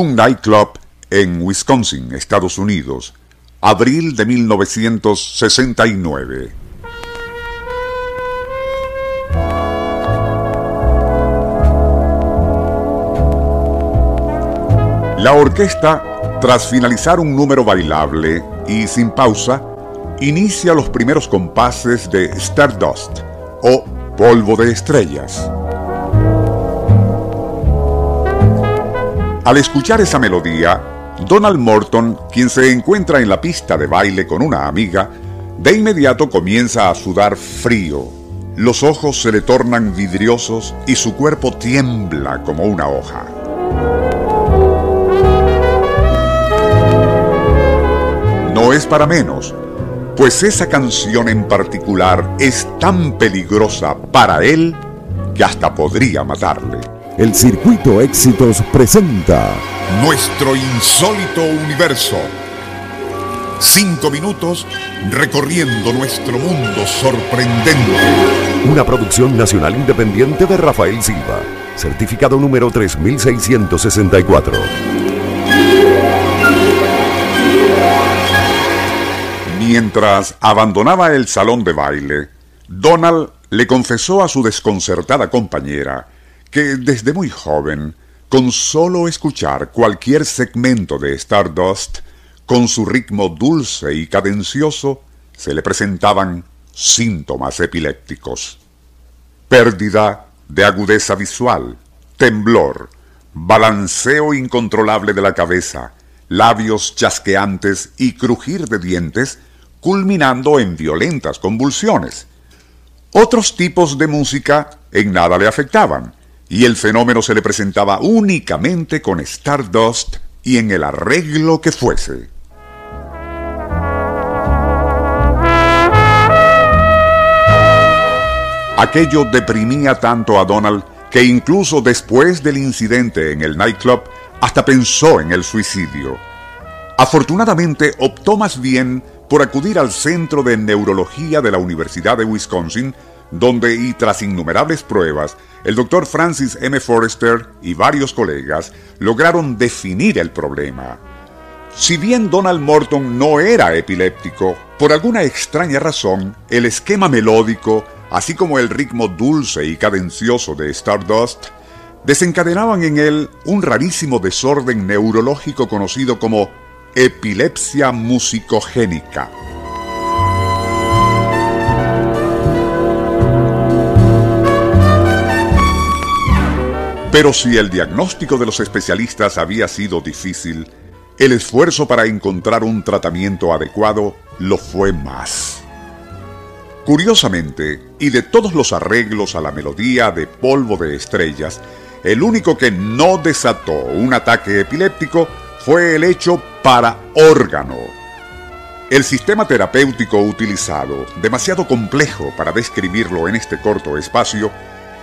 un nightclub en Wisconsin, Estados Unidos, abril de 1969. La orquesta, tras finalizar un número bailable y sin pausa, inicia los primeros compases de Stardust o Polvo de Estrellas. Al escuchar esa melodía, Donald Morton, quien se encuentra en la pista de baile con una amiga, de inmediato comienza a sudar frío. Los ojos se le tornan vidriosos y su cuerpo tiembla como una hoja. No es para menos, pues esa canción en particular es tan peligrosa para él que hasta podría matarle. El Circuito Éxitos presenta Nuestro insólito universo. Cinco minutos recorriendo nuestro mundo sorprendente. Una producción nacional independiente de Rafael Silva. Certificado número 3664. Mientras abandonaba el salón de baile, Donald le confesó a su desconcertada compañera que desde muy joven, con solo escuchar cualquier segmento de Stardust, con su ritmo dulce y cadencioso, se le presentaban síntomas epilépticos. Pérdida de agudeza visual, temblor, balanceo incontrolable de la cabeza, labios chasqueantes y crujir de dientes, culminando en violentas convulsiones. Otros tipos de música en nada le afectaban, y el fenómeno se le presentaba únicamente con Stardust y en el arreglo que fuese. Aquello deprimía tanto a Donald que incluso después del incidente en el nightclub hasta pensó en el suicidio. Afortunadamente optó más bien por acudir al Centro de Neurología de la Universidad de Wisconsin, donde y tras innumerables pruebas el doctor Francis M. Forrester y varios colegas lograron definir el problema. Si bien Donald Morton no era epiléptico, por alguna extraña razón, el esquema melódico, así como el ritmo dulce y cadencioso de Stardust, desencadenaban en él un rarísimo desorden neurológico conocido como epilepsia musicogénica. Pero si el diagnóstico de los especialistas había sido difícil, el esfuerzo para encontrar un tratamiento adecuado lo fue más. Curiosamente, y de todos los arreglos a la melodía de Polvo de Estrellas, el único que no desató un ataque epiléptico fue el hecho para órgano. El sistema terapéutico utilizado, demasiado complejo para describirlo en este corto espacio,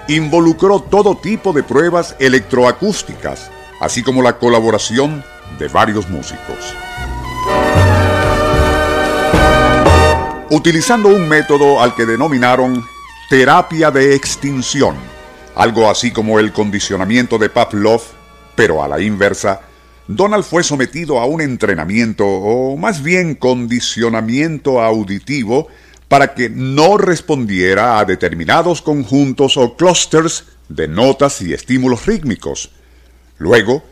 involucró todo tipo de pruebas electroacústicas, así como la colaboración de varios músicos. Utilizando un método al que denominaron terapia de extinción, algo así como el condicionamiento de Pavlov, pero a la inversa, Donald fue sometido a un entrenamiento, o más bien condicionamiento auditivo, para que no respondiera a determinados conjuntos o clusters de notas y estímulos rítmicos. Luego,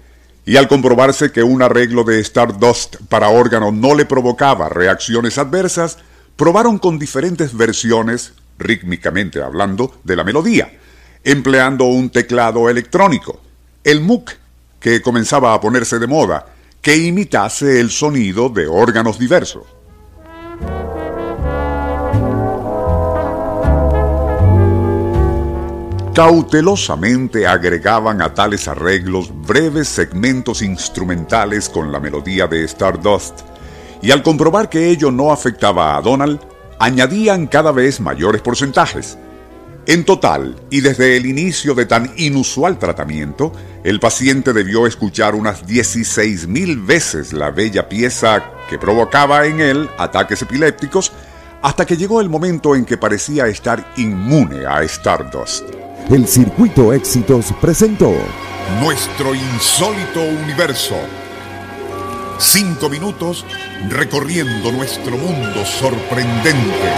y al comprobarse que un arreglo de Stardust para órgano no le provocaba reacciones adversas, probaron con diferentes versiones, rítmicamente hablando, de la melodía, empleando un teclado electrónico, el MOOC, que comenzaba a ponerse de moda, que imitase el sonido de órganos diversos. Cautelosamente agregaban a tales arreglos breves segmentos instrumentales con la melodía de Stardust, y al comprobar que ello no afectaba a Donald, añadían cada vez mayores porcentajes. En total, y desde el inicio de tan inusual tratamiento, el paciente debió escuchar unas 16.000 veces la bella pieza que provocaba en él ataques epilépticos, hasta que llegó el momento en que parecía estar inmune a Stardust. el Circuito Éxitos presentó Nuestro insólito universo. Cinco minutos recorriendo nuestro mundo sorprendente.